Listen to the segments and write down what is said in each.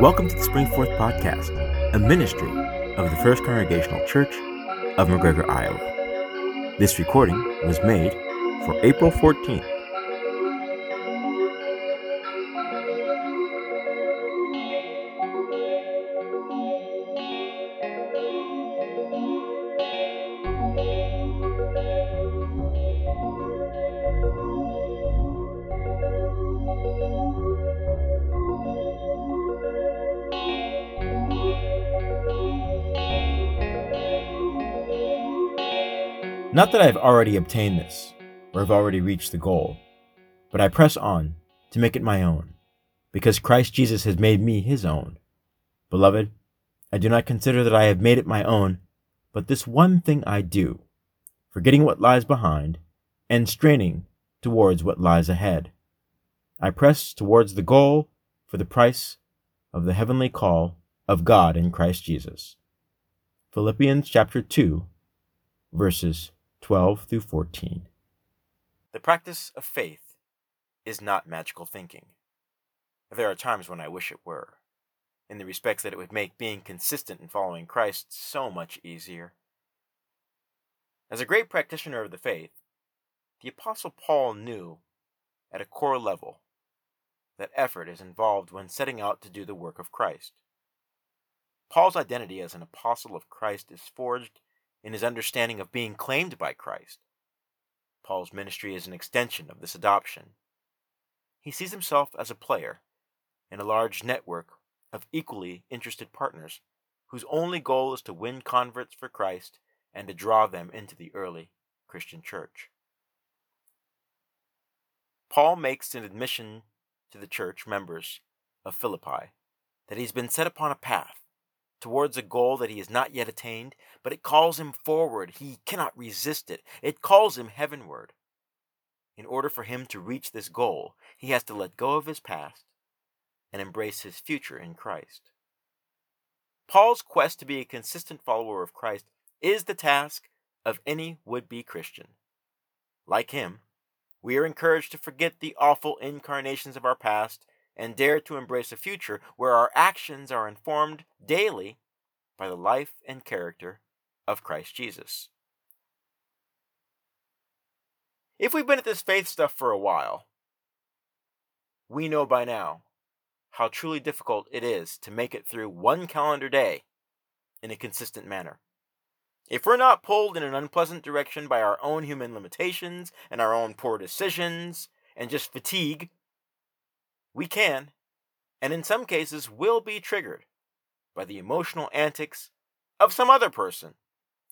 Welcome to the Springforth Podcast, a ministry of the First Congregational Church of McGregor, Iowa. This recording was made for April 14th, Not that I have already obtained this, or have already reached the goal, but I press on to make it my own, because Christ Jesus has made me his own. Beloved, I do not consider that I have made it my own, but this one thing I do, forgetting what lies behind, and straining towards what lies ahead. I press towards the goal for the price of the heavenly call of God in Christ Jesus. Philippians chapter 2, verses 12 through 14. The practice of faith is not magical thinking. There are times when I wish it were, in the respects that it would make being consistent in following Christ so much easier. As a great practitioner of the faith, the Apostle Paul knew, at a core level, that effort is involved when setting out to do the work of Christ. Paul's identity as an apostle of Christ is forged in his understanding of being claimed by Christ. Paul's ministry is an extension of this adoption. He sees himself as a player in a large network of equally interested partners whose only goal is to win converts for Christ and to draw them into the early Christian church. Paul makes an admission to the church members of Philippi that he's been set upon a path towards a goal that he has not yet attained, but it calls him forward. He cannot resist it. It calls him heavenward. In order for him to reach this goal, he has to let go of his past and embrace his future in Christ. Paul's quest to be a consistent follower of Christ is the task of any would be Christian. Like him, we are encouraged to forget the awful incarnations of our past and dare to embrace a future where our actions are informed daily by the life and character of Christ Jesus. If we've been at this faith stuff for a while, we know by now how truly difficult it is to make it through one calendar day in a consistent manner. If we're not pulled in an unpleasant direction by our own human limitations and our own poor decisions and just fatigue we can, and in some cases will be triggered by the emotional antics of some other person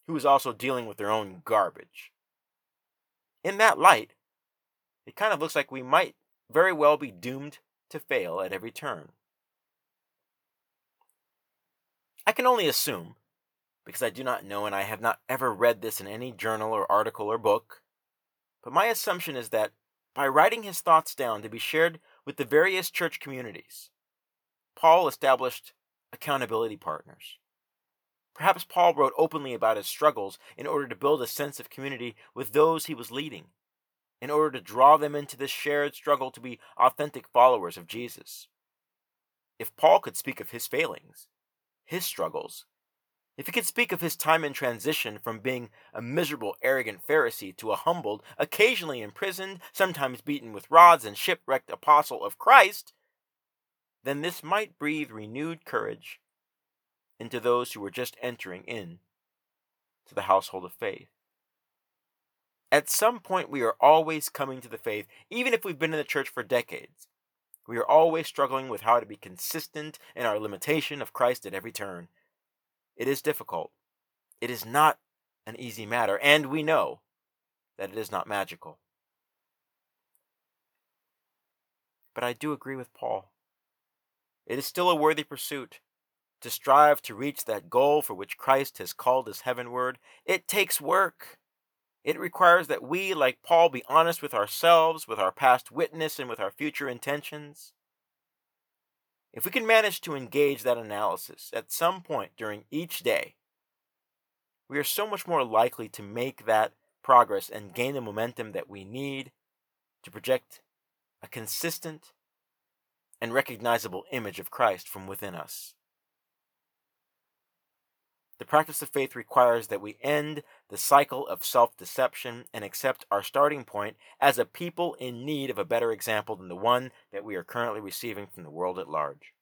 who is also dealing with their own garbage. In that light, it kind of looks like we might very well be doomed to fail at every turn. I can only assume, because I do not know and I have not ever read this in any journal or article or book, but my assumption is that by writing his thoughts down to be shared with the various church communities, Paul established accountability partners. Perhaps Paul wrote openly about his struggles in order to build a sense of community with those he was leading, in order to draw them into this shared struggle to be authentic followers of Jesus. If Paul could speak of his failings, his struggles, if he could speak of his time in transition from being a miserable, arrogant Pharisee to a humbled, occasionally imprisoned, sometimes beaten with rods, and shipwrecked apostle of Christ, then this might breathe renewed courage into those who were just entering in to the household of faith. At some point, we are always coming to the faith, even if we've been in the church for decades. We are always struggling with how to be consistent in our limitation of Christ at every turn. It is difficult. It is not an easy matter, and we know that it is not magical. But I do agree with Paul. It is still a worthy pursuit to strive to reach that goal for which Christ has called us heavenward. It takes work. It requires that we, like Paul, be honest with ourselves, with our past witness, and with our future intentions. If we can manage to engage that analysis at some point during each day, we are so much more likely to make that progress and gain the momentum that we need to project a consistent and recognizable image of Christ from within us. Practice of faith requires that we end the cycle of self deception and accept our starting point as a people in need of a better example than the one that we are currently receiving from the world at large.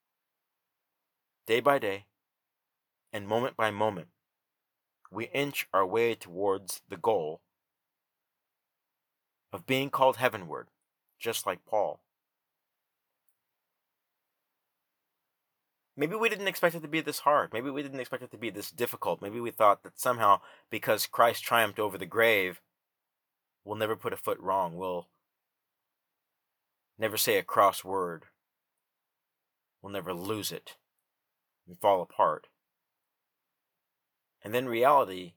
Day by day, and moment by moment, we inch our way towards the goal of being called heavenward, just like Paul. Maybe we didn't expect it to be this hard. Maybe we didn't expect it to be this difficult. Maybe we thought that somehow, because Christ triumphed over the grave, we'll never put a foot wrong. We'll never say a cross word. We'll never lose it and fall apart. And then reality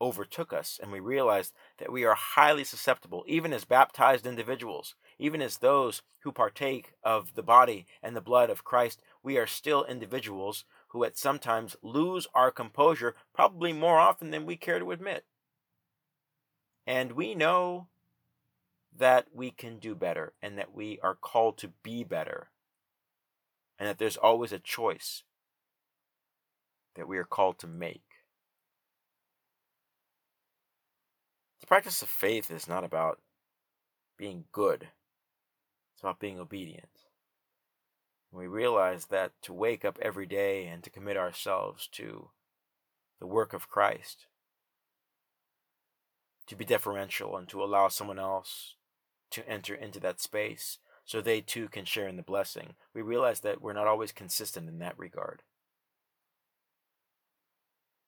overtook us, and we realized that we are highly susceptible, even as baptized individuals, even as those who partake of the body and the blood of Christ, we are still individuals who at sometimes lose our composure, probably more often than we care to admit. And we know that we can do better and that we are called to be better, and that there's always a choice that we are called to make. The practice of faith is not about being good, it's about being obedient. We realize that to wake up every day and to commit ourselves to the work of Christ, to be deferential and to allow someone else to enter into that space so they too can share in the blessing, we realize that we're not always consistent in that regard.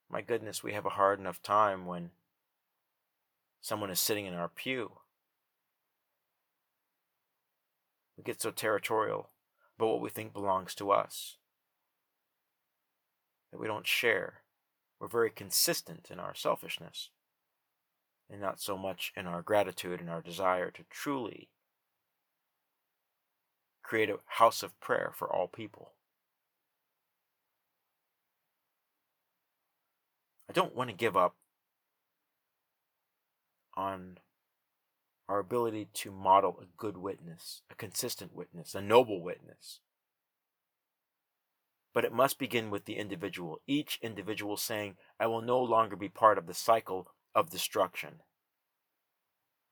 My goodness, we have a hard enough time when someone is sitting in our pew. We get so territorial about what we think belongs to us that we don't share. We're very consistent in our selfishness and not so much in our gratitude and our desire to truly create a house of prayer for all people. I don't want to give up on our ability to model a good witness, a consistent witness, a noble witness. But it must begin with the individual, each individual saying, I will no longer be part of the cycle of destruction.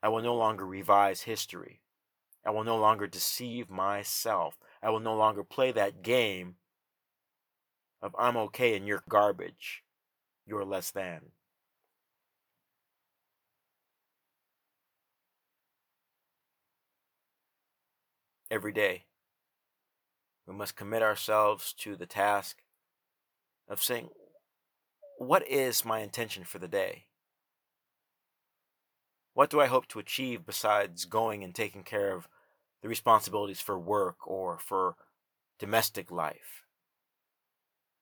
I will no longer revise history. I will no longer deceive myself. I will no longer play that game of I'm okay and you're garbage. You're less than. Every day. We must commit ourselves to the task of saying, What is my intention for the day? What do I hope to achieve besides going and taking care of the responsibilities for work or for domestic life?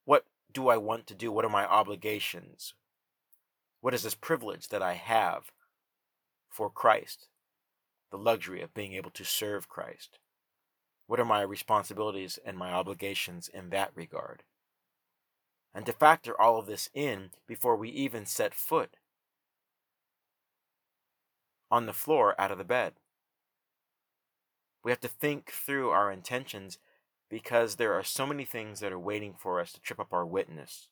What do I want to do? What are my obligations? What is this privilege that I have for Christ? The luxury of being able to serve Christ. What are my responsibilities and my obligations in that regard? And to factor all of this in before we even set foot on the floor out of the bed. We have to think through our intentions because there are so many things that are waiting for us to trip up our witness.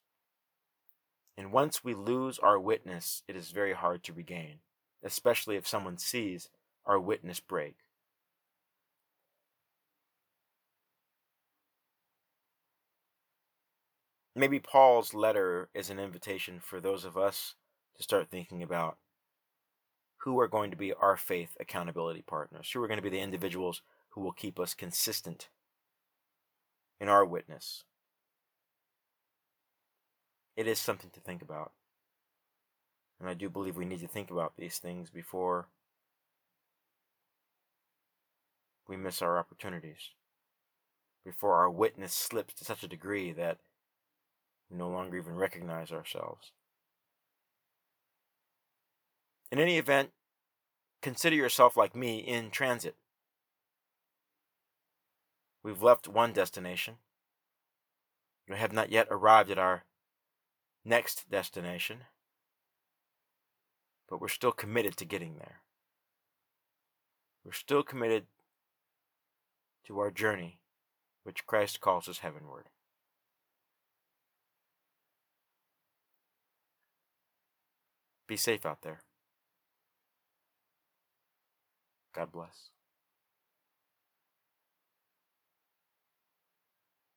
And once we lose our witness, it is very hard to regain, especially if someone sees our witness break. Maybe Paul's letter is an invitation for those of us to start thinking about who are going to be our faith accountability partners, who are going to be the individuals who will keep us consistent in our witness. It is something to think about. And I do believe we need to think about these things before we miss our opportunities, before our witness slips to such a degree that no longer even recognize ourselves. In any event, consider yourself like me in transit. We've left one destination. We have not yet arrived at our next destination, but we're still committed to getting there. We're still committed to our journey which Christ calls us heavenward. Be safe out there. God bless.